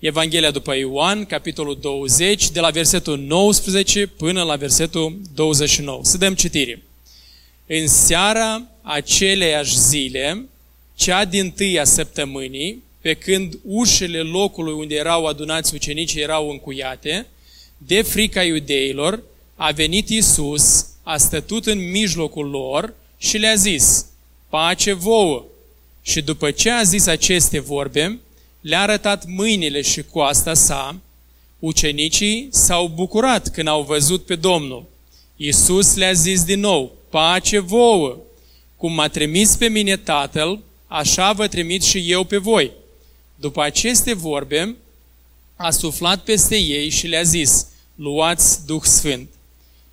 Evanghelia după Ioan, capitolul 20, de la versetul 19 până la versetul 29. Să dăm citire. În seara aceleiași zile, cea din tâia săptămânii, pe când ușele locului unde erau adunați ucenicii erau încuiate, de frica iudeilor, a venit Isus, a stătut în mijlocul lor și le-a zis, pace vouă! Și după ce a zis aceste vorbe, le-a arătat mâinile și coasta sa, ucenicii s-au bucurat când au văzut pe Domnul. Iisus le-a zis din nou, pace vouă! Cum m-a trimis pe mine Tatăl, așa vă trimit și eu pe voi. După aceste vorbe, a suflat peste ei și le-a zis, luați Duh Sfânt.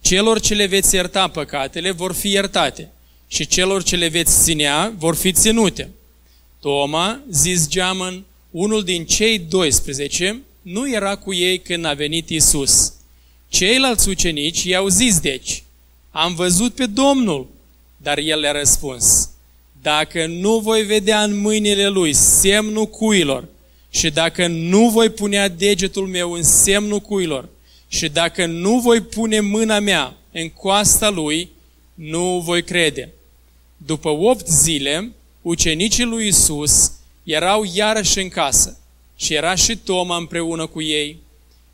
Celor ce le veți ierta păcatele vor fi iertate și celor ce le veți ținea vor fi ținute. Toma, zis geamăn, unul din cei 12, nu era cu ei când a venit Isus. Ceilalți ucenici i-au zis deci, am văzut pe Domnul, dar el le-a răspuns, dacă nu voi vedea în mâinile lui semnul cuilor și dacă nu voi punea degetul meu în semnul cuilor și dacă nu voi pune mâna mea în coasta lui, nu voi crede. După opt zile, ucenicii lui Isus erau iarăși în casă și era și Toma împreună cu ei.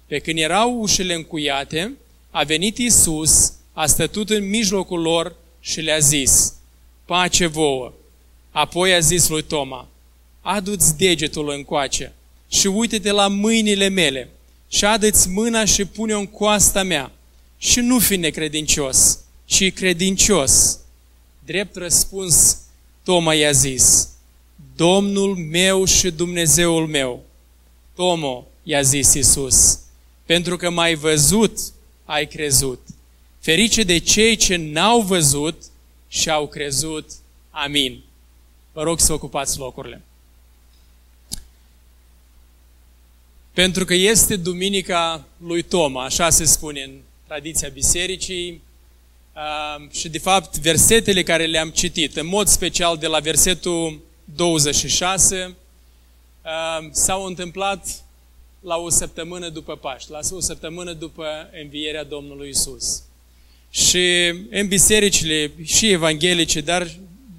Pe când erau ușile încuiate, a venit Isus, a stătut în mijlocul lor și le-a zis, pace vouă. Apoi a zis lui Toma, adu-ți degetul încoace și uite-te la mâinile mele și adă-ți mâna și pune-o în coasta mea și nu fi necredincios, ci credincios. Drept răspuns, Toma i-a zis, Domnul meu și Dumnezeul meu. Tomo, i-a zis Isus, pentru că m-ai văzut, ai crezut. Ferice de cei ce n-au văzut și au crezut. Amin. Vă rog să ocupați locurile. Pentru că este Duminica lui Toma, așa se spune în tradiția bisericii, și de fapt versetele care le-am citit, în mod special de la versetul 26, s-au întâmplat la o săptămână după Paști, la o săptămână după învierea Domnului Isus. Și în bisericile și evanghelice, dar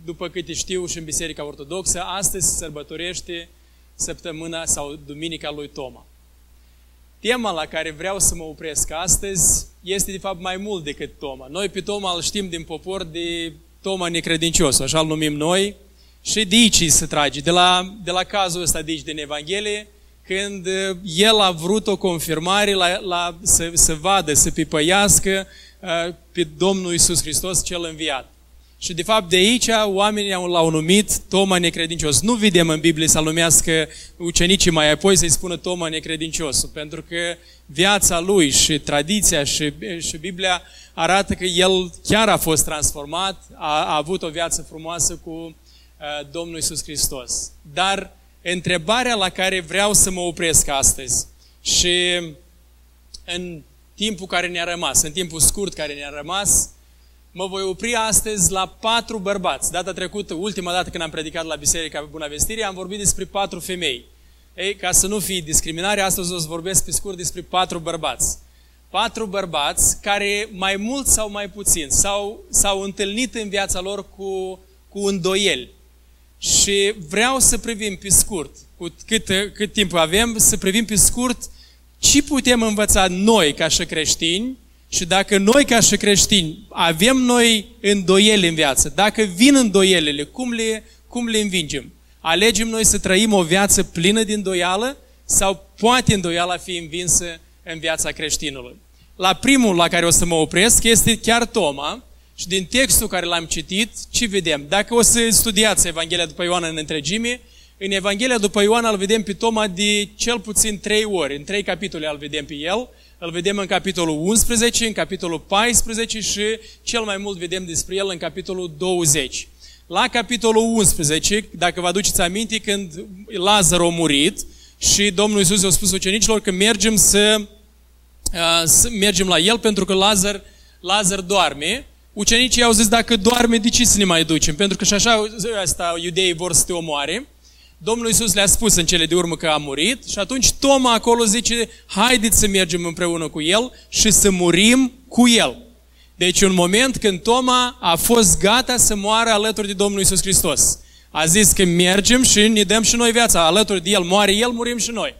după câte știu și în Biserica Ortodoxă, astăzi se sărbătorește săptămâna sau duminica lui Toma. Tema la care vreau să mă opresc astăzi este de fapt mai mult decât Toma. Noi pe Toma îl știm din popor de Toma necredincios, așa îl numim noi, și de aici se trage, de la, de la cazul ăsta de aici din Evanghelie, când uh, el a vrut o confirmare la, la, să, să vadă, să pipăiască uh, pe Domnul Isus Hristos cel înviat. Și de fapt de aici oamenii l-au numit Toma necredincios. Nu vedem în Biblie să-l numească ucenicii mai apoi să-i spună Toma necredincios, pentru că viața lui și tradiția și, și Biblia arată că el chiar a fost transformat, a, a avut o viață frumoasă cu uh, Domnul Isus Hristos. Dar întrebarea la care vreau să mă opresc astăzi și în timpul care ne-a rămas, în timpul scurt care ne-a rămas, mă voi opri astăzi la patru bărbați. Data trecută, ultima dată când am predicat la Biserica Bună Vestire, am vorbit despre patru femei. Ei, ca să nu fie discriminare, astăzi o să vorbesc pe scurt despre patru bărbați. Patru bărbați care mai mult sau mai puțin s-au, s-au întâlnit în viața lor cu, cu îndoieli. Și vreau să privim pe scurt, cu cât, cât timp avem, să privim pe scurt ce putem învăța noi ca și creștini și dacă noi ca și creștini avem noi îndoieli în viață, dacă vin îndoielile, cum le, cum le învingem? Alegem noi să trăim o viață plină de îndoială sau poate îndoiala fi învinsă în viața creștinului? La primul la care o să mă opresc este chiar Toma și din textul care l-am citit, ce vedem? Dacă o să studiați Evanghelia după Ioan în întregime, în Evanghelia după Ioan îl vedem pe Toma de cel puțin trei ori, în trei capitole îl vedem pe el, îl vedem în capitolul 11, în capitolul 14 și cel mai mult vedem despre el în capitolul 20. La capitolul 11, dacă vă aduceți aminte, când Lazar a murit și Domnul Iisus a spus ucenicilor că mergem să, uh, să mergem la el pentru că Lazar, Lazar doarme, ucenicii au zis dacă doarme, de ce să ne mai ducem? Pentru că și așa asta iudeii vor să te omoare. Domnul Iisus le-a spus în cele de urmă că a murit și atunci Toma acolo zice, haideți să mergem împreună cu el și să murim cu el. Deci un moment când Toma a fost gata să moară alături de Domnul Iisus Hristos. A zis că mergem și ne dăm și noi viața. Alături de El moare El, murim și noi.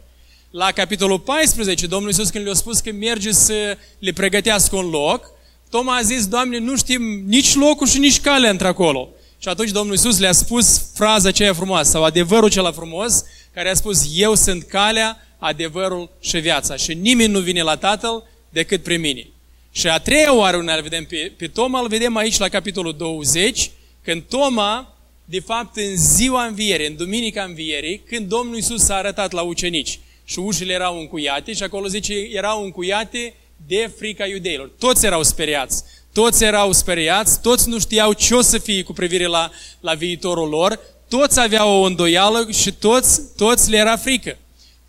La capitolul 14, Domnul Iisus când le-a spus că merge să le pregătească un loc, Toma a zis, Doamne, nu știm nici locul și nici calea într-acolo. Și atunci Domnul Iisus le-a spus fraza aceea frumoasă, sau adevărul cela frumos, care a spus, eu sunt calea, adevărul și viața. Și nimeni nu vine la Tatăl decât prin mine. Și a treia oară unde îl vedem pe, pe Toma, îl vedem aici la capitolul 20, când Toma, de fapt, în ziua învierii, în duminica învierii, când Domnul Iisus s-a arătat la ucenici și ușile erau încuiate și acolo zice, erau încuiate de frica iudeilor. Toți erau speriați. Toți erau speriați, toți nu știau ce o să fie cu privire la, la viitorul lor, toți aveau o îndoială și toți, toți le era frică.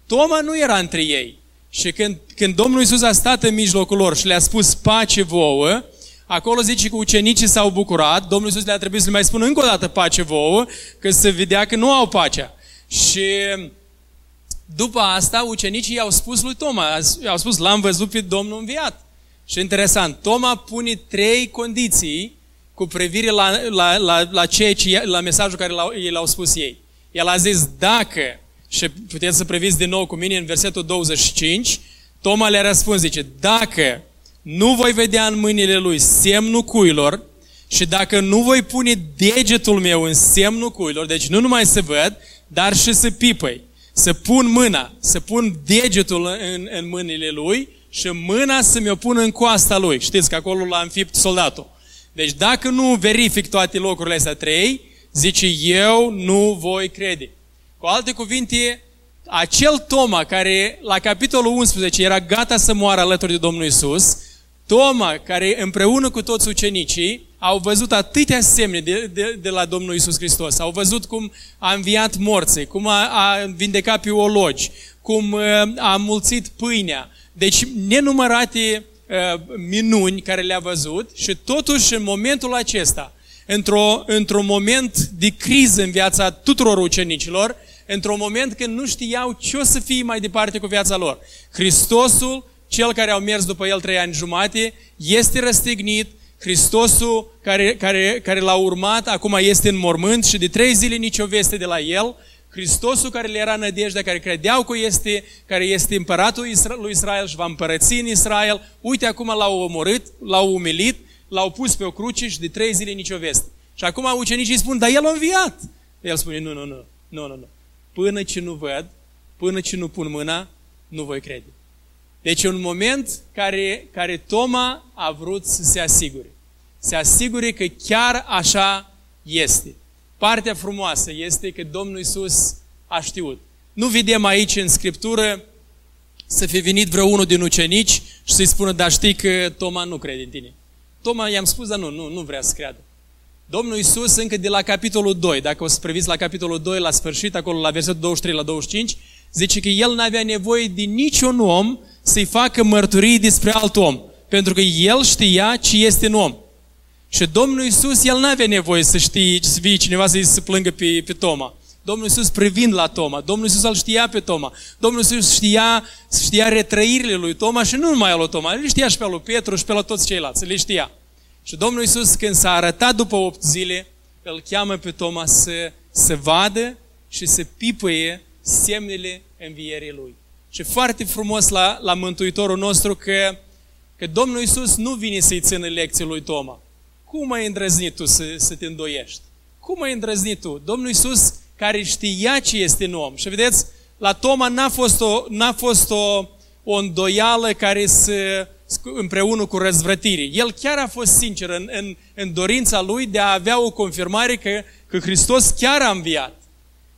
Toma nu era între ei. Și când, când Domnul Iisus a stat în mijlocul lor și le-a spus pace vouă, acolo zice că ucenicii s-au bucurat, Domnul Iisus le-a trebuit să le mai spună încă o dată pace vouă, că se vedea că nu au pacea. Și după asta, ucenicii i-au spus lui Toma, i-au spus, l-am văzut pe Domnul înviat. Și interesant, Toma pune trei condiții cu privire la, la, la, la, ceea ce, la mesajul care l-au, l-au spus ei. El a zis, dacă, și puteți să previți din nou cu mine în versetul 25, Toma le-a răspuns, zice, dacă nu voi vedea în mâinile lui semnul cuilor și dacă nu voi pune degetul meu în semnul cuilor, deci nu numai să văd, dar și să pipăi, să pun mâna, să pun degetul în, în mâinile lui și mâna să mi-o pună în coasta lui. Știți că acolo l-a înfipt soldatul. Deci dacă nu verific toate locurile astea trei, zice, eu nu voi crede. Cu alte cuvinte, acel Toma care la capitolul 11 era gata să moară alături de Domnul Isus, Toma care împreună cu toți ucenicii au văzut atâtea semne de, de, de la Domnul Isus Hristos. Au văzut cum a înviat morții, cum a, a vindecat pe ologi, cum uh, a mulțit pâinea, deci nenumărate uh, minuni care le-a văzut și totuși în momentul acesta, într-o, într-un moment de criză în viața tuturor ucenicilor, într-un moment când nu știau ce o să fie mai departe cu viața lor. Hristosul, cel care au mers după el trei ani jumate, este răstignit, Hristosul care, care, care l-a urmat acum este în mormânt și de trei zile nicio veste de la el Hristosul care le era nădejdea, care credeau că este, care este împăratul lui Israel și va împărăți în Israel, uite acum l-au omorât, l-au umilit, l-au pus pe o cruce și de trei zile nicio veste. Și acum ucenicii spun, dar el a înviat. El spune, nu, nu, nu, nu, nu, nu. Până ce nu văd, până ce nu pun mâna, nu voi crede. Deci un moment care, care Toma a vrut să se asigure. Se asigure că chiar așa este. Partea frumoasă este că Domnul Isus a știut. Nu vedem aici în Scriptură să fi venit vreo unul din ucenici și să-i spună, dar știi că Toma nu crede în tine. Toma i-am spus, dar nu, nu, nu vrea să creadă. Domnul Isus încă de la capitolul 2, dacă o să priviți la capitolul 2, la sfârșit, acolo la versetul 23 la 25, zice că el n-avea nevoie de niciun om să-i facă mărturii despre alt om, pentru că el știa ce este în om. Și Domnul Iisus, el nu avea nevoie să știe, să fie cineva să-i să plângă pe, pe Toma. Domnul Iisus privind la Toma, Domnul Iisus îl știa pe Toma, Domnul Iisus știa, știa retrăirile lui Toma și nu numai al lui Toma, el știa și pe lui Petru și pe la toți ceilalți, le știa. Și Domnul Iisus când s-a arătat după opt zile, îl cheamă pe Toma să, să vadă și să pipăie semnele învierii lui. Și foarte frumos la, la Mântuitorul nostru că, că Domnul Iisus nu vine să-i țină lecții lui Toma. Cum ai îndrăznit tu să, să te îndoiești? Cum ai îndrăznit tu? Domnul Iisus care știa ce este în om. Și vedeți, la Toma n-a fost o, n-a fost o, o îndoială care să împreună cu răzvrătire. El chiar a fost sincer în, în, în dorința lui de a avea o confirmare că, că Hristos chiar a înviat.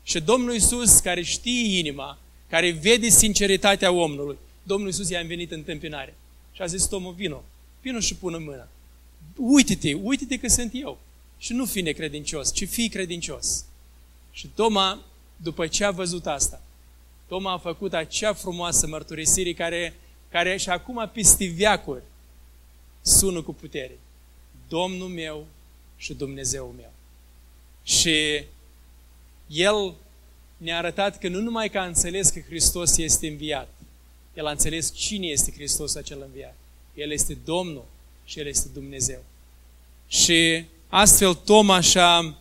Și Domnul Iisus, care știe inima, care vede sinceritatea omului, Domnul Iisus i-a venit în întâmpinare. Și a zis, Tomul, vino, vino și pună mâna uite-te, uite-te că sunt eu. Și nu fi necredincios, ci fii credincios. Și Toma, după ce a văzut asta, Toma a făcut acea frumoasă mărturisire care, care și acum peste viacuri sună cu putere. Domnul meu și Dumnezeu meu. Și el ne-a arătat că nu numai că a înțeles că Hristos este înviat, el a înțeles cine este Hristos acel înviat. El este Domnul și El este Dumnezeu. Și astfel Toma și-a,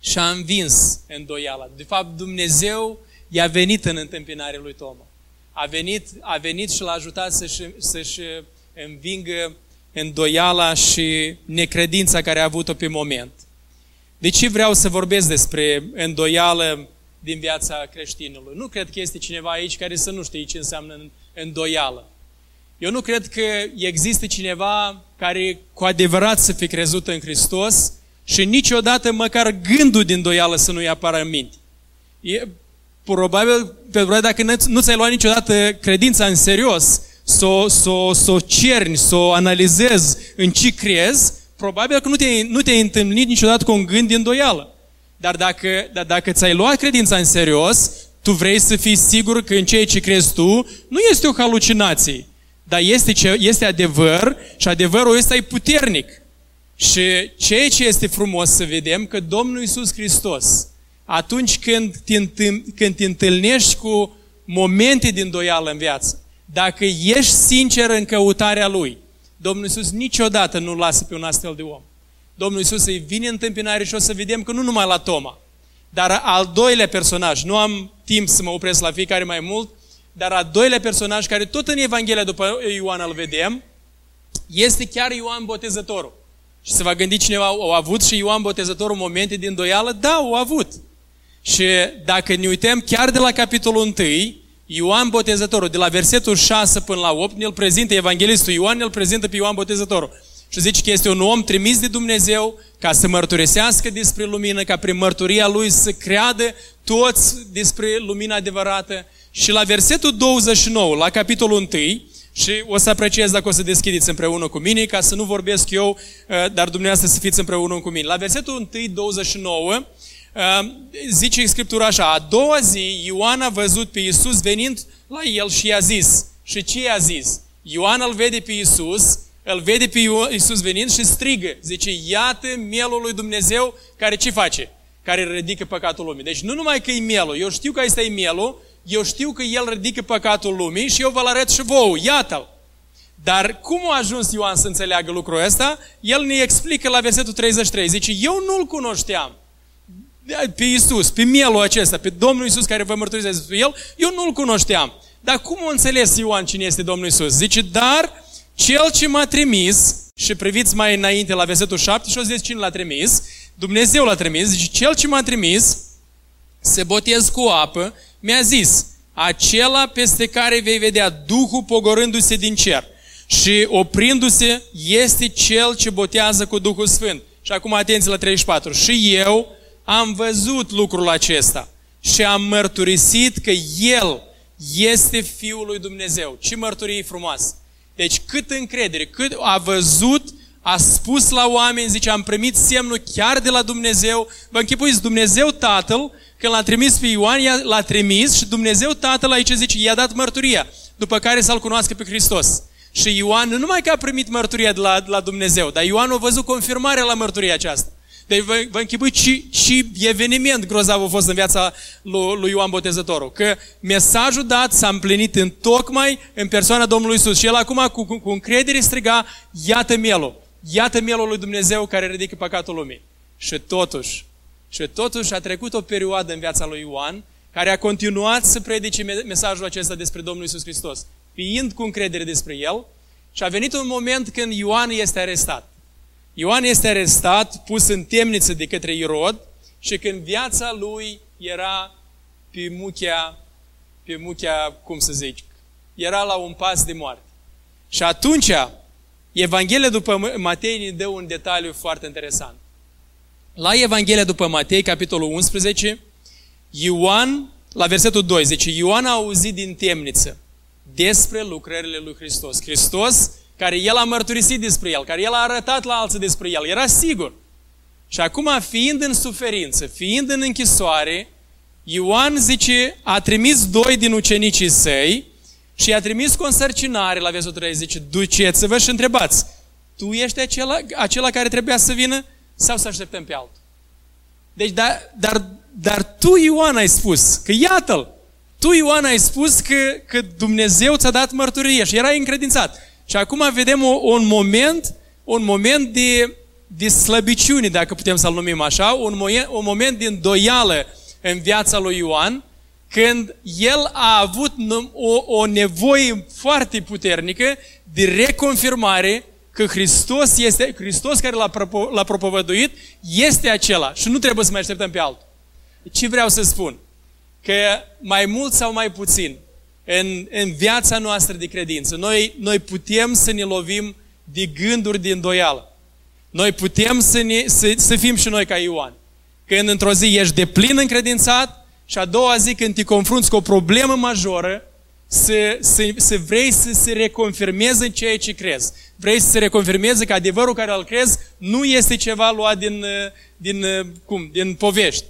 și-a învins îndoiala. De fapt, Dumnezeu i-a venit în întâmpinarea lui Toma. A venit, a venit și l-a ajutat să-și, să-și învingă îndoiala și necredința care a avut-o pe moment. De ce vreau să vorbesc despre îndoială din viața creștinului? Nu cred că este cineva aici care să nu știe ce înseamnă îndoială. Eu nu cred că există cineva care cu adevărat să fi crezut în Hristos și niciodată măcar gândul din doială să nu-i apară în minte. E, probabil, pentru dacă nu ți-ai luat niciodată credința în serios, să o s-o, s-o cerni, să o analizezi în ce crezi, probabil că nu te-ai, nu te-ai întâlnit niciodată cu un gând din doială. Dar dacă, dar dacă ți-ai luat credința în serios, tu vrei să fii sigur că în ceea ce crezi tu nu este o halucinație, dar este, ce, este adevăr și adevărul ăsta e puternic. Și ceea ce este frumos să vedem că Domnul Iisus Hristos, atunci când te, când te întâlnești cu momente din doială în viață, dacă ești sincer în căutarea Lui, Domnul Iisus niciodată nu lasă pe un astfel de om. Domnul Iisus îi vine în întâmpinare și o să vedem că nu numai la Toma, dar al doilea personaj, nu am timp să mă opresc la fiecare mai mult, dar al doilea personaj care tot în Evanghelia după Ioan îl vedem, este chiar Ioan Botezătorul. Și se va gândi cineva, au avut și Ioan Botezătorul momente din doială? Da, au avut. Și dacă ne uităm chiar de la capitolul 1, Ioan Botezătorul, de la versetul 6 până la 8, ne-l prezintă Evanghelistul Ioan, ne-l prezintă pe Ioan Botezătorul. Și zice că este un om trimis de Dumnezeu ca să mărturisească despre lumină, ca prin mărturia lui să creadă toți despre lumina adevărată. Și la versetul 29, la capitolul 1, și o să apreciez dacă o să deschideți împreună cu mine, ca să nu vorbesc eu, uh, dar dumneavoastră să fiți împreună cu mine. La versetul 1, 29, uh, zice Scriptura așa, a doua zi Ioan a văzut pe Iisus venind la el și i-a zis. Și ce i-a zis? Ioan îl vede pe Iisus îl vede pe Iisus venind și strigă. Zice, iată mielul lui Dumnezeu care ce face? Care ridică păcatul lumii. Deci nu numai că e mielul, eu știu că este e mielul, eu știu că el ridică păcatul lumii și eu vă-l arăt și vouă, iată-l. Dar cum a ajuns Ioan să înțeleagă lucrul ăsta? El ne explică la versetul 33. Zice, eu nu-l cunoșteam pe Iisus, pe mielul acesta, pe Domnul Iisus care vă mărturisează despre el, eu nu-l cunoșteam. Dar cum a înțeles Ioan cine este Domnul Iisus? Zice, dar cel ce m-a trimis, și priviți mai înainte la versetul 7 și o zice cine l-a trimis, Dumnezeu l-a trimis, zice, cel ce m-a trimis, se botez cu apă, mi-a zis, acela peste care vei vedea Duhul pogorându-se din cer și oprindu-se este cel ce botează cu Duhul Sfânt. Și acum atenție la 34. Și eu am văzut lucrul acesta și am mărturisit că El este Fiul lui Dumnezeu. Ce mărturie frumoasă! Deci cât încredere, cât a văzut, a spus la oameni, zice, am primit semnul chiar de la Dumnezeu. Vă închipuiți, Dumnezeu Tatăl, când l-a trimis pe Ioan, l-a trimis și Dumnezeu Tatăl aici zice, i-a dat mărturia, după care să-L cunoască pe Hristos. Și Ioan nu numai că a primit mărturia de la, de la Dumnezeu, dar Ioan a văzut confirmarea la mărturia aceasta. Deci vă, vă închipui și, și eveniment grozav a fost în viața lui, lui Ioan Botezătorul. Că mesajul dat s-a împlinit în tocmai în persoana Domnului Isus. Și el acum cu, cu, cu încredere striga, iată mielul. Iată mielul lui Dumnezeu care ridică păcatul lumii. Și totuși, și totuși a trecut o perioadă în viața lui Ioan care a continuat să predice mesajul acesta despre Domnul Isus Hristos, fiind cu încredere despre El, și a venit un moment când Ioan este arestat. Ioan este arestat, pus în temniță de către Irod și când viața lui era pe muchea, pe muchea, cum să zic, era la un pas de moarte. Și atunci, Evanghelia după Matei ne dă un detaliu foarte interesant. La Evanghelia după Matei, capitolul 11, Ioan, la versetul 2, zice, Ioan a auzit din temniță despre lucrările lui Hristos. Hristos care el a mărturisit despre el, care el a arătat la alții despre el, era sigur. Și acum, fiind în suferință, fiind în închisoare, Ioan zice, a trimis doi din ucenicii săi și i-a trimis cu o însărcinare la versetul 3, zice, duceți-vă și întrebați, tu ești acela, acela care trebuia să vină sau să așteptăm pe altul? Deci, dar, dar dar tu, Ioan, ai spus că iată-l. Tu, Ioan, ai spus că, că Dumnezeu ți-a dat mărturie și era încredințat. Și acum vedem o, un moment, un moment de, de slăbiciune, dacă putem să-l numim așa, un moment, un moment de îndoială în viața lui Ioan, când el a avut o, o nevoie foarte puternică de reconfirmare că Hristos este, Hristos care l-a, propo, l-a propovăduit este acela și nu trebuie să mai așteptăm pe altul. Ce vreau să spun? Că mai mult sau mai puțin, în, în viața noastră de credință, noi, noi putem să ne lovim de gânduri de îndoială. Noi putem să, ne, să, să fim și noi ca Ioan. Când într-o zi ești de plin încredințat și a doua zi când te confrunți cu o problemă majoră, să, să, să vrei să se reconfirmeze ceea ce crezi. Vrei să se reconfirmeze că adevărul care îl crezi nu este ceva luat din, din, cum, din povești.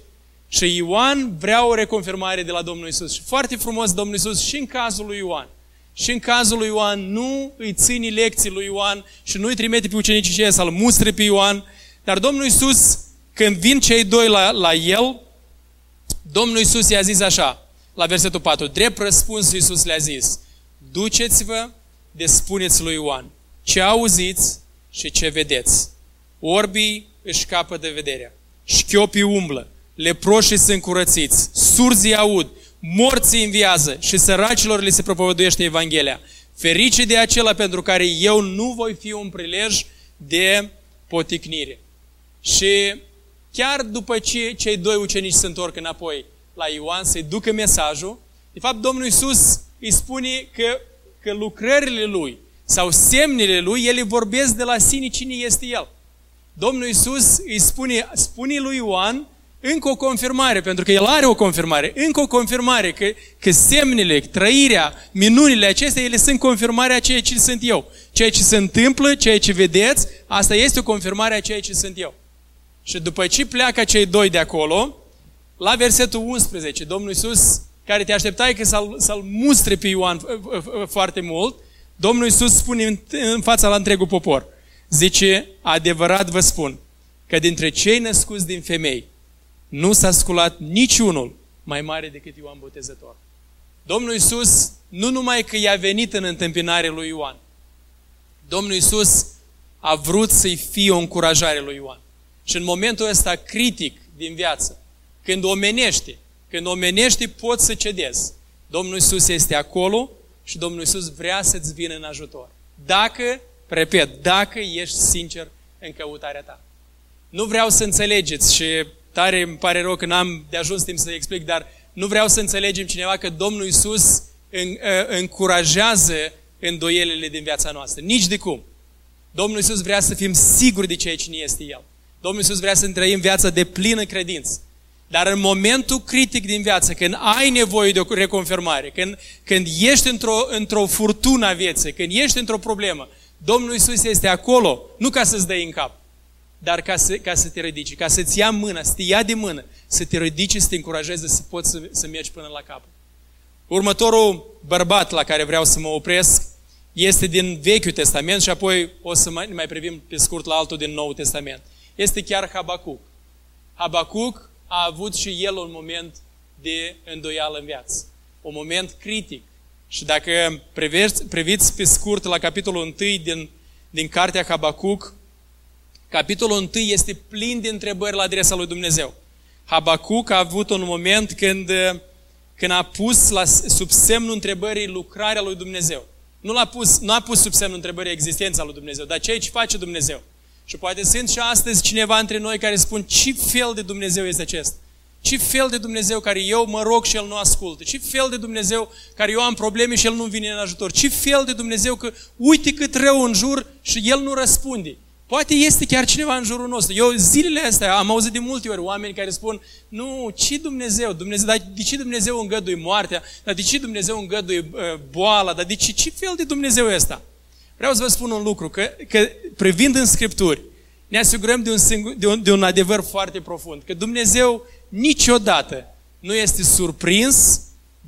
Și Ioan vrea o reconfirmare de la Domnul Isus. Și foarte frumos Domnul Isus și în cazul lui Ioan. Și în cazul lui Ioan nu îi ține lecții lui Ioan și nu îi trimite pe ucenicii cei să-l mustre pe Ioan. Dar Domnul Isus, când vin cei doi la, la el, Domnul Isus i-a zis așa, la versetul 4, drept răspuns Iisus le-a zis, duceți-vă de spuneți lui Ioan, ce auziți și ce vedeți. Orbii își capă de vederea, șchiopii umblă, leproșii sunt curățiți, surzii aud, morții înviază și săracilor li se propovăduiește Evanghelia. Ferice de acela pentru care eu nu voi fi un prilej de poticnire. Și chiar după ce cei doi ucenici se întorc înapoi la Ioan să-i ducă mesajul, de fapt Domnul Iisus îi spune că, că lucrările lui sau semnele lui, ele vorbesc de la sine cine este el. Domnul Iisus îi spune, spune lui Ioan încă o confirmare, pentru că el are o confirmare, încă o confirmare că, că semnele, trăirea, minunile acestea, ele sunt confirmarea a ceea ce sunt eu. Ceea ce se întâmplă, ceea ce vedeți, asta este o confirmare a ceea ce sunt eu. Și după ce pleacă cei doi de acolo, la versetul 11, Domnul Iisus, care te așteptai că să-l, să mustre pe Ioan foarte mult, Domnul Iisus spune în, în fața la întregul popor, zice, adevărat vă spun, că dintre cei născuți din femei, nu s-a sculat niciunul mai mare decât Ioan Botezător. Domnul Iisus nu numai că i-a venit în întâmpinare lui Ioan, Domnul Iisus a vrut să-i fie o încurajare lui Ioan. Și în momentul ăsta critic din viață, când omenește, când omenește poți să cedezi. Domnul Iisus este acolo și Domnul Iisus vrea să-ți vină în ajutor. Dacă, repet, dacă ești sincer în căutarea ta. Nu vreau să înțelegeți și tare îmi pare rău că n-am de ajuns timp să explic, dar nu vreau să înțelegem cineva că Domnul Iisus ă, încurajează îndoielile din viața noastră. Nici de cum. Domnul Iisus vrea să fim siguri de ceea ce este El. Domnul Iisus vrea să trăim viața de plină credință. Dar în momentul critic din viață, când ai nevoie de o reconfirmare, când, când ești într-o, într-o furtună a vieții, când ești într-o problemă, Domnul Iisus este acolo, nu ca să-ți dai în cap, dar ca să, ca să te ridici, ca să-ți ia mâna, să te ia de mână, să te ridici, să te încurajeze să poți să, să mergi până la capăt. Următorul bărbat la care vreau să mă opresc este din Vechiul Testament și apoi o să mai, mai privim pe scurt la altul din Noul Testament. Este chiar Habacuc. Habacuc a avut și el un moment de îndoială în viață. Un moment critic. Și dacă priviți, priviți pe scurt la capitolul 1 din, din cartea Habacuc, capitolul 1 este plin de întrebări la adresa lui Dumnezeu. Habacuc a avut un moment când, când a pus la, sub semnul întrebării lucrarea lui Dumnezeu. Nu, l-a pus, nu a pus sub semnul întrebării existența lui Dumnezeu, dar ceea ce face Dumnezeu. Și poate sunt și astăzi cineva între noi care spun ce fel de Dumnezeu este acesta? Ce fel de Dumnezeu care eu mă rog și El nu ascultă? Ce fel de Dumnezeu care eu am probleme și El nu vine în ajutor? Ce fel de Dumnezeu că uite cât rău în jur și El nu răspunde? Poate este chiar cineva în jurul nostru. Eu zilele astea am auzit de multe ori oameni care spun, nu, ce Dumnezeu? Dumnezeu dar de ce Dumnezeu îngăduie moartea? Dar de ce Dumnezeu îngăduie uh, boala? Dar de ce, ce fel de Dumnezeu este ăsta? Vreau să vă spun un lucru, că, că privind în Scripturi, ne asigurăm de un, singur, de, un, de un adevăr foarte profund, că Dumnezeu niciodată nu este surprins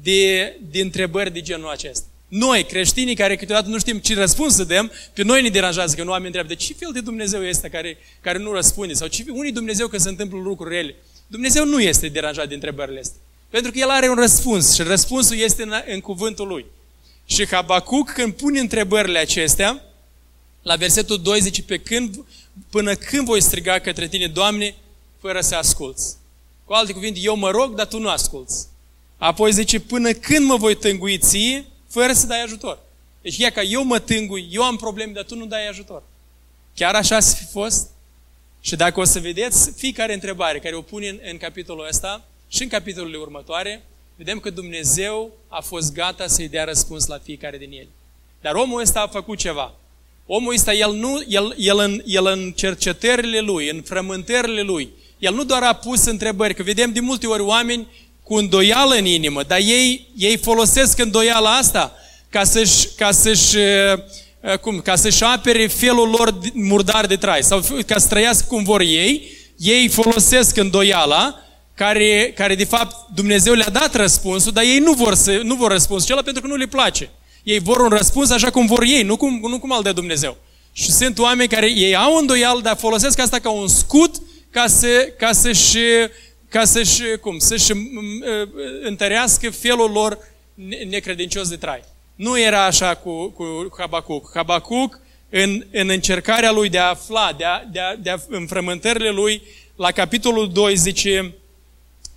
de, de întrebări de genul acesta. Noi, creștinii care câteodată nu știm ce răspuns să dăm, pe noi ne deranjează că nu oamenii întreabă de ce fel de Dumnezeu este care, care nu răspunde sau ce, unii Dumnezeu că se întâmplă lucruri rele. Dumnezeu nu este deranjat de întrebările astea. Pentru că El are un răspuns și răspunsul este în, în cuvântul Lui. Și Habacuc, când pune întrebările acestea, la versetul 2 zice, pe când, până când voi striga către tine, Doamne, fără să asculți. Cu alte cuvinte, eu mă rog, dar tu nu asculți. Apoi zice, până când mă voi tângui ție, fără să dai ajutor. Deci ia ca eu mă tângui, eu am probleme, dar tu nu dai ajutor. Chiar așa să fi fost? Și dacă o să vedeți fiecare întrebare care o pune în, în capitolul ăsta și în capitolele următoare, vedem că Dumnezeu a fost gata să-i dea răspuns la fiecare din ele. Dar omul ăsta a făcut ceva. Omul ăsta, el, nu, el, el, în, el în cercetările lui, în frământările lui, el nu doar a pus întrebări, că vedem de multe ori oameni cu îndoială în inimă, dar ei, ei folosesc îndoiala asta ca să-și, ca să-și, uh, cum, ca să-și apere felul lor murdar de trai sau ca să trăiască cum vor ei, ei folosesc îndoiala care, care de fapt Dumnezeu le-a dat răspunsul, dar ei nu vor, să, nu vor răspunsul acela pentru că nu le place. Ei vor un răspuns așa cum vor ei, nu cum, nu cum al de Dumnezeu. Și sunt oameni care ei au îndoială, dar folosesc asta ca un scut ca, să, ca să-și, ca să-și, cum, să-și întărească felul lor necredincios de trai. Nu era așa cu, cu Habacuc. Habacuc, în, în încercarea lui de a afla, de a, de a, de a, în frământările lui, la capitolul 2 zice,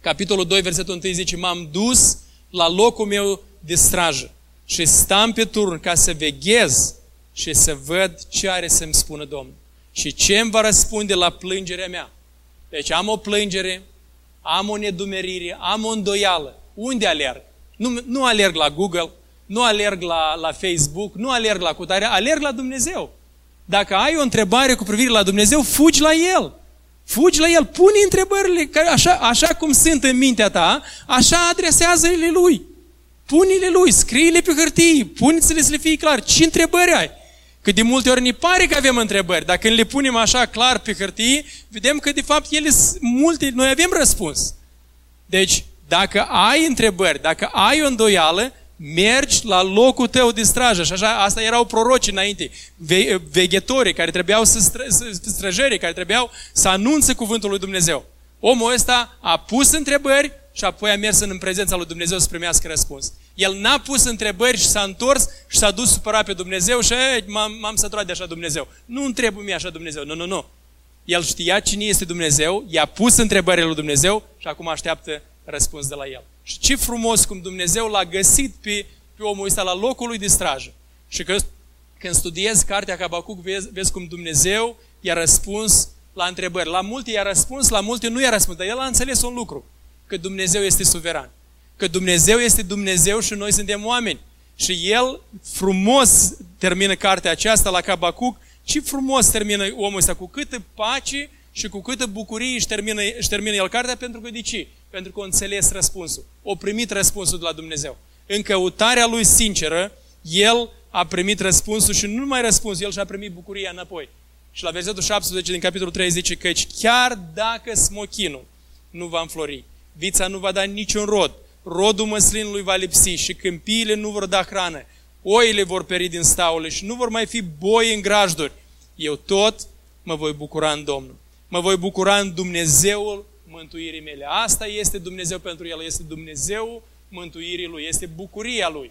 capitolul 2, versetul 1 zice, m-am dus la locul meu de strajă și stam pe turn ca să veghez și să văd ce are să-mi spună Domnul și ce îmi va răspunde la plângerea mea. Deci am o plângere, am o nedumerire, am o îndoială. Unde alerg? Nu, nu alerg la Google, nu alerg la, la Facebook, nu alerg la cutare, alerg la Dumnezeu. Dacă ai o întrebare cu privire la Dumnezeu, fugi la El. Fugi la El, pune întrebările care așa, așa cum sunt în mintea ta, așa adresează-le Lui. Pune-le Lui, scrie-le pe hârtie, pune-le să le fie clar. Ce întrebări ai? Că de multe ori ne pare că avem întrebări, dar când le punem așa clar pe hârtie, vedem că de fapt ele sunt multe, noi avem răspuns. Deci, dacă ai întrebări, dacă ai o îndoială, mergi la locul tău de strajă. Și așa, asta erau proroci înainte, ve, veghetorii care trebuiau să, stră, să străjere, care trebuiau să anunțe cuvântul lui Dumnezeu. Omul ăsta a pus întrebări și apoi a mers în prezența lui Dumnezeu să primească răspuns. El n-a pus întrebări și s-a întors și s-a dus supărat pe Dumnezeu și m-am, m-am săturat de așa Dumnezeu. Nu întreb mie așa Dumnezeu, nu, nu, nu. El știa cine este Dumnezeu, i-a pus întrebările lui Dumnezeu și acum așteaptă răspuns de la el. Și ce frumos cum Dumnezeu l-a găsit pe, pe omul ăsta la locul lui de strajă. Și că, când studiezi cartea Habacuc, vezi, vezi cum Dumnezeu i-a răspuns la întrebări. La multe i-a răspuns, la multe nu i-a răspuns, dar el a înțeles un lucru, că Dumnezeu este suveran că Dumnezeu este Dumnezeu și noi suntem oameni. Și el frumos termină cartea aceasta la Cabacuc, ce frumos termină omul ăsta, cu câtă pace și cu câtă bucurie își termină, își termină el cartea, pentru că de ce? Pentru că a înțeles răspunsul. O primit răspunsul de la Dumnezeu. În căutarea lui sinceră, el a primit răspunsul și nu numai răspunsul, el și-a primit bucuria înapoi. Și la versetul 17 din capitolul 3 zice că chiar dacă smochinul nu va înflori, vița nu va da niciun rod, rodul măslinului va lipsi și câmpiile nu vor da hrană, oile vor peri din staule și nu vor mai fi boi în grajduri. Eu tot mă voi bucura în Domnul. Mă voi bucura în Dumnezeul mântuirii mele. Asta este Dumnezeu pentru el, este Dumnezeu mântuirii lui, este bucuria lui.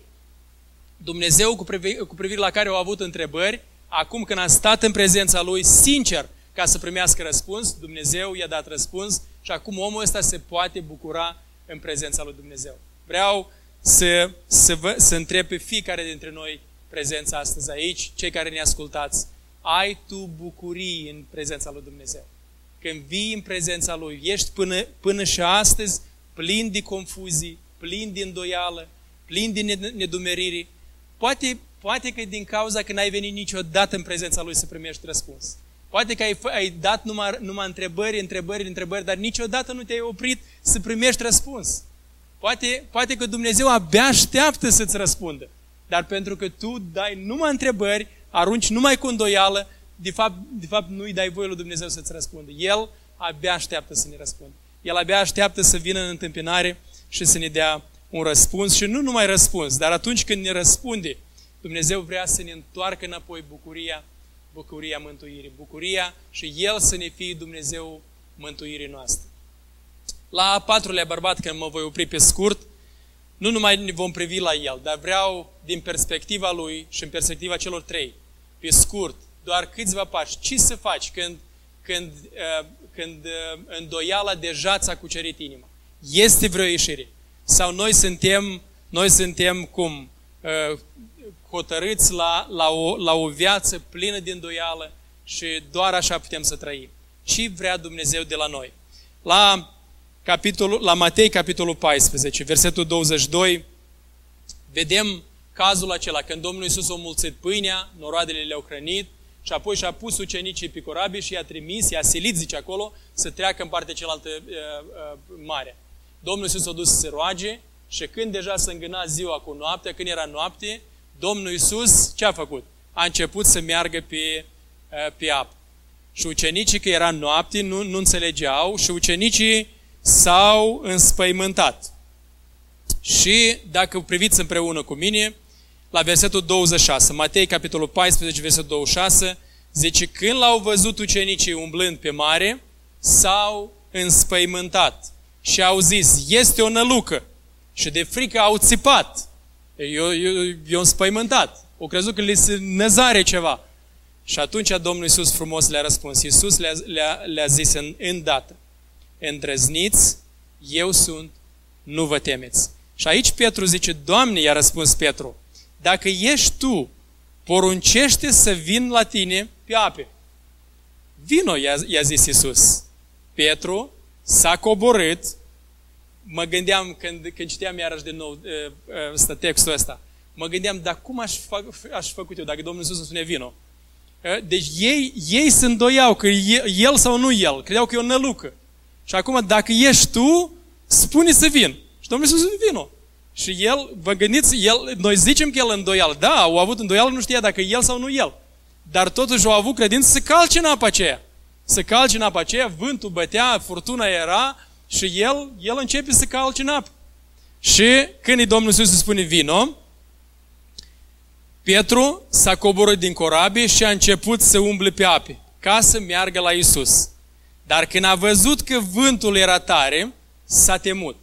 Dumnezeu cu, cu privire la care au avut întrebări, acum când a stat în prezența lui, sincer, ca să primească răspuns, Dumnezeu i-a dat răspuns și acum omul ăsta se poate bucura în prezența lui Dumnezeu. Vreau să, să, vă, să întreb pe fiecare dintre noi prezența astăzi aici, cei care ne ascultați, ai tu bucurii în prezența lui Dumnezeu. Când vii în prezența Lui, ești până, până și astăzi plin de confuzii, plin de îndoială, plin de nedumeriri. Poate, poate că din cauza că n-ai venit niciodată în prezența Lui să primești răspuns. Poate că ai, ai dat numai, numai întrebări, întrebări, întrebări, dar niciodată nu te-ai oprit să primești răspuns. Poate, poate că Dumnezeu abia așteaptă să-ți răspundă. Dar pentru că tu dai numai întrebări, arunci numai cu îndoială, de fapt, de fapt nu-i dai voie lui Dumnezeu să-ți răspundă. El abia așteaptă să ne răspundă. El abia așteaptă să vină în întâmpinare și să ne dea un răspuns și nu numai răspuns, dar atunci când ne răspunde, Dumnezeu vrea să ne întoarcă înapoi bucuria bucuria mântuirii, bucuria și El să ne fie Dumnezeu mântuirii noastre. La a patrulea bărbat, când mă voi opri pe scurt, nu numai ne vom privi la el, dar vreau din perspectiva lui și în perspectiva celor trei, pe scurt, doar câțiva pași. Ce să faci când, când, uh, când uh, îndoiala deja ți-a cucerit inima? Este vreo ieșire? Sau noi suntem, noi suntem cum? Uh, hotărâți la, la, o, la o viață plină de îndoială și doar așa putem să trăim. Ce vrea Dumnezeu de la noi? La, capitolul, la Matei, capitolul 14, versetul 22, vedem cazul acela, când Domnul Iisus a mulțit pâinea, noroadele le-au hrănit, și apoi și-a pus ucenicii pe corabie și i-a trimis, i-a silit, zice acolo, să treacă în partea cealaltă uh, uh, mare. Domnul Iisus a dus să se roage și când deja se îngâna ziua cu noaptea, când era noapte, Domnul Iisus ce a făcut? A început să meargă pe, uh, pe apă. Și ucenicii, că era noapte, nu, nu înțelegeau și ucenicii s-au înspăimântat. Și dacă priviți împreună cu mine, la versetul 26, Matei, capitolul 14, versetul 26, zice, când l-au văzut ucenicii umblând pe mare, s-au înspăimântat și au zis, este o nălucă. Și de frică au țipat. Eu, eu, eu înspăimântat. O crezut că li se năzare ceva. Și atunci Domnul Iisus frumos le-a răspuns. Iisus le-a, le-a, le-a zis în, îndată, îndrăzniți, eu sunt, nu vă temeți. Și aici Petru zice, Doamne, i-a răspuns Petru, dacă ești tu, poruncește să vin la tine pe ape. Vino, i-a, i-a zis Iisus. Petru s-a coborât, mă gândeam când, când citeam iarăși de nou ăsta, textul ăsta, mă gândeam, dar cum aș, fac, aș făcut eu dacă Domnul Iisus îmi spune vino? Deci ei, ei se îndoiau că el sau nu el, credeau că e o nălucă. Și acum, dacă ești tu, spune să vin. Și Domnul Iisus vino. Și el, vă gândiți, el, noi zicem că el îndoială. Da, au avut îndoială, nu știa dacă el sau nu el. Dar totuși au avut credință să calce în apa aceea. Să calce în apa aceea, vântul bătea, furtuna era și el, el începe să calce în apă. Și când Domnul Iisus spune vino, Petru s-a coborât din corabie și a început să umble pe ape, ca să meargă la Iisus. Dar când a văzut că vântul era tare, s-a temut.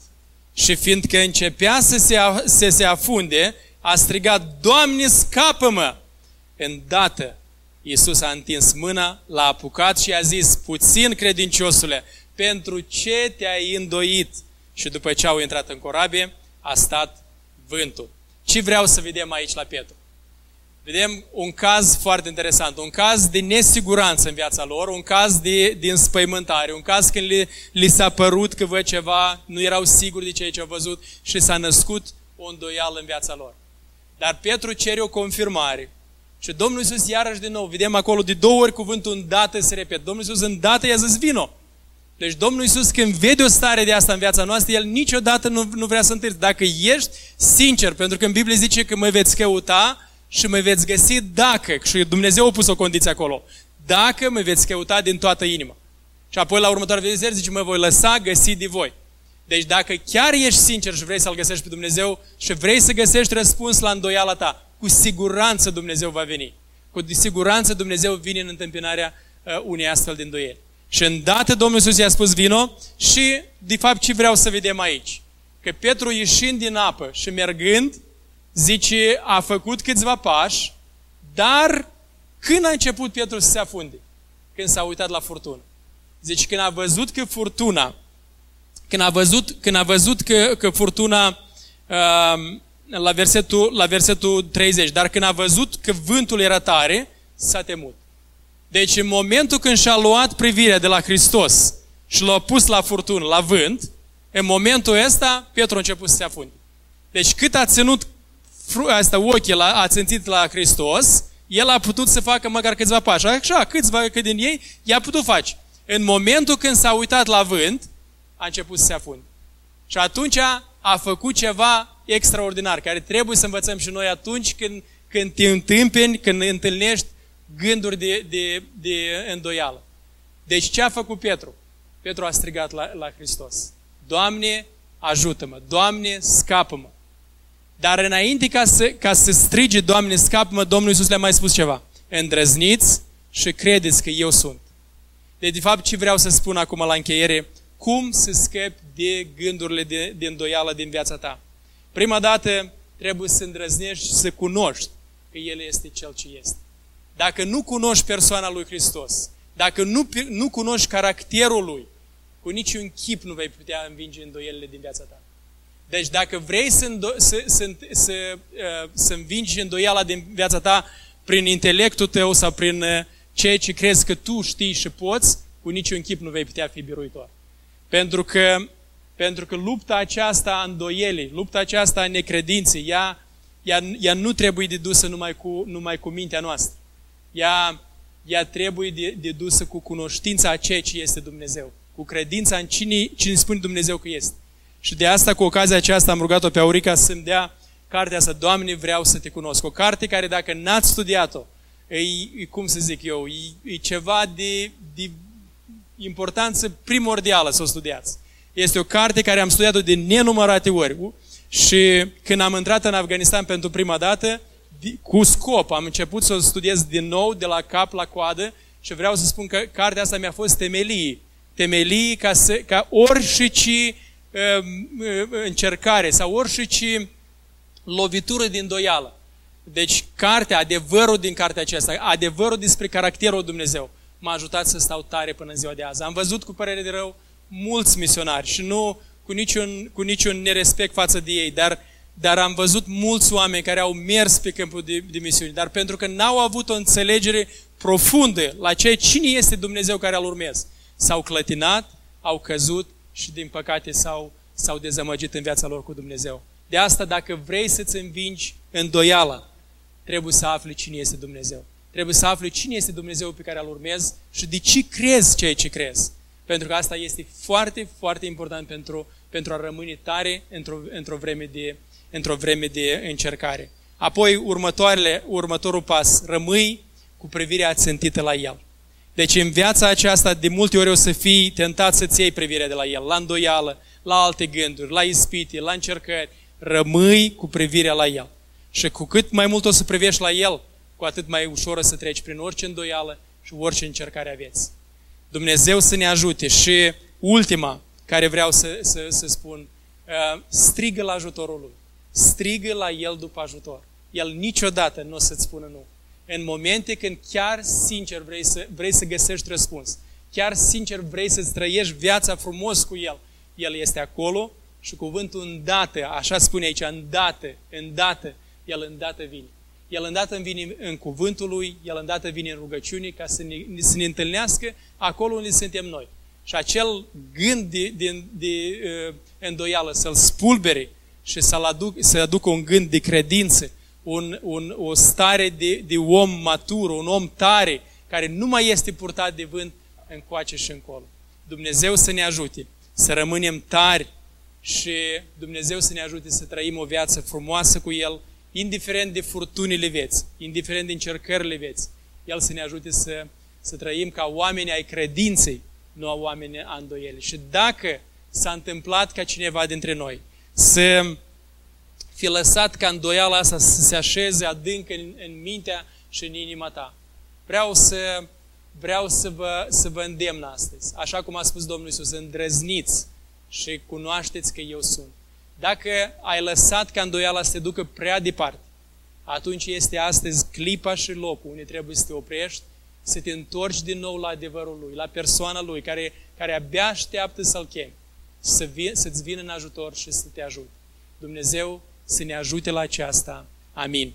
Și fiindcă începea să se, să se afunde, a strigat, Doamne, scapă-mă! Îndată, Iisus a întins mâna, l-a apucat și a zis, puțin credinciosule, pentru ce te-ai îndoit? Și după ce au intrat în corabie, a stat vântul. Ce vreau să vedem aici la Petru? Vedem un caz foarte interesant, un caz de nesiguranță în viața lor, un caz de, de înspăimântare, un caz când li, li s-a părut că văd ceva, nu erau siguri de ceea ce au văzut și s-a născut o îndoială în viața lor. Dar Petru cere o confirmare. Și Domnul Iisus iarăși din nou, vedem acolo de două ori cuvântul îndată se repet. Domnul Iisus îndată i-a zis vino. Deci Domnul Iisus când vede o stare de asta în viața noastră, El niciodată nu, nu vrea să întârzi. Dacă ești sincer, pentru că în Biblie zice că mă veți căuta, și mă veți găsi dacă, și Dumnezeu a pus o condiție acolo, dacă mă veți căuta din toată inima. Și apoi la următoarea verset zice, mă voi lăsa găsi de voi. Deci dacă chiar ești sincer și vrei să-L găsești pe Dumnezeu și vrei să găsești răspuns la îndoiala ta, cu siguranță Dumnezeu va veni. Cu siguranță Dumnezeu vine în întâmpinarea uh, unei astfel de îndoieli. Și îndată Domnul Iisus i-a spus vino și de fapt ce vreau să vedem aici? Că Petru ieșind din apă și mergând, zice, a făcut câțiva pași, dar când a început Petru să se afunde? Când s-a uitat la furtună. Zice, când a văzut că furtuna, când a văzut, când a văzut că, că furtuna, uh, la, versetul, la versetul 30, dar când a văzut că vântul era tare, s-a temut. Deci în momentul când și-a luat privirea de la Hristos și l-a pus la furtună, la vânt, în momentul ăsta, Petru a început să se afunde. Deci cât a ținut asta, ochii la, a țintit la Hristos, el a putut să facă măcar câțiva pași. Așa, câțiva că din ei i-a putut face. În momentul când s-a uitat la vânt, a început să se afunde. Și atunci a făcut ceva extraordinar, care trebuie să învățăm și noi atunci când, când te întâmpeni, când întâlnești gânduri de, de, de îndoială. Deci ce a făcut Petru? Petru a strigat la, la Hristos. Doamne, ajută-mă! Doamne, scapă-mă! Dar înainte ca să, ca să strige, Doamne, scapă-mă, Domnul Iisus le-a mai spus ceva. Îndrăzniți și credeți că eu sunt. Deci, de fapt, ce vreau să spun acum la încheiere, cum să scapi de gândurile de, de îndoială din viața ta. Prima dată trebuie să îndrăznești și să cunoști că El este Cel ce este. Dacă nu cunoști persoana lui Hristos, dacă nu, nu cunoști caracterul Lui, cu niciun chip nu vei putea învinge îndoielile din viața ta. Deci dacă vrei să, îndo- să, să, să, uh, să învingi îndoiala din viața ta prin intelectul tău sau prin uh, ceea ce crezi că tu știi și poți, cu niciun chip nu vei putea fi biruitor. Pentru că, pentru că lupta aceasta a îndoielii, lupta aceasta a necredinței, ea, ea, ea nu trebuie de dusă numai cu, numai cu mintea noastră. Ea, ea trebuie de, de dusă cu cunoștința a ceea ce este Dumnezeu, cu credința în cine, cine spune Dumnezeu că este. Și de asta, cu ocazia aceasta, am rugat-o pe Aurica să-mi dea cartea asta, Doamne, vreau să te cunosc. O carte care, dacă n-ați studiat-o, e, e, cum să zic eu, e, e ceva de, de importanță primordială să o studiați. Este o carte care am studiat-o de nenumărate ori. Și când am intrat în Afganistan pentru prima dată, cu scop, am început să o studiez din nou, de la cap la coadă, și vreau să spun că cartea asta mi-a fost temelii. Temelii ca, să, ca orice um, uh, încercare sau orice lovitură din doială. Deci, cartea, adevărul din cartea aceasta, adevărul despre caracterul Dumnezeu, m-a ajutat să stau tare până în ziua de azi. Am văzut cu părere de rău mulți misionari și nu cu niciun, cu niciun nerespect față de ei, dar, dar am văzut mulți oameni care au mers pe câmpul de, de misiuni, dar pentru că n-au avut o înțelegere profundă la ce cine este Dumnezeu care îl urmez. S-au clătinat, au căzut și din păcate s-au, s-au dezamăgit în viața lor cu Dumnezeu. De asta, dacă vrei să-ți învingi îndoiala, trebuie să afli cine este Dumnezeu. Trebuie să afli cine este Dumnezeu pe care îl urmezi și de ce crezi ceea ce crezi. Pentru că asta este foarte, foarte important pentru, pentru a rămâne tare într-o, într-o, vreme de, într-o vreme de încercare. Apoi, următoarele, următorul pas, rămâi cu privirea țintită la El. Deci în viața aceasta de multe ori o să fii tentat să-ți iei privirea de la El, la îndoială, la alte gânduri, la ispite, la încercări. Rămâi cu privirea la El. Și cu cât mai mult o să privești la El, cu atât mai ușor o să treci prin orice îndoială și orice încercare aveți. Dumnezeu să ne ajute și ultima care vreau să, să, să spun, uh, strigă la ajutorul Lui. Strigă la El după ajutor. El niciodată nu o să-ți spună nu. În momente când chiar sincer vrei să, vrei să găsești răspuns, chiar sincer vrei să-ți trăiești viața frumos cu El, El este acolo și cuvântul îndată, așa spune aici, îndată, îndată, El îndată vine. El îndată vine în cuvântul Lui, El îndată vine în rugăciune ca să ne, să ne întâlnească acolo unde suntem noi. Și acel gând de, de, de uh, îndoială să-l spulbere și să-l aduc, să aducă un gând de credință, un, un, o stare de, de om matur, un om tare, care nu mai este purtat de vânt încoace și încolo. Dumnezeu să ne ajute să rămânem tari și Dumnezeu să ne ajute să trăim o viață frumoasă cu El, indiferent de furtunile vieți, indiferent de încercările vieți. El să ne ajute să, să trăim ca oameni ai credinței, nu a oameni a îndoielii. Și dacă s-a întâmplat ca cineva dintre noi să fi lăsat ca îndoiala asta să se așeze adânc în, în mintea și în inima ta, vreau să, vreau să vă, să vă îndemn astăzi. Așa cum a spus Domnul Iisus, îndrăzniți și cunoașteți că eu sunt. Dacă ai lăsat ca îndoiala să te ducă prea departe, atunci este astăzi clipa și locul unde trebuie să te oprești, să te întorci din nou la adevărul Lui, la persoana Lui, care, care abia așteaptă să-L chemi, să vin, să-ți vină în ajutor și să te ajute. Dumnezeu să ne ajute la aceasta. Amin.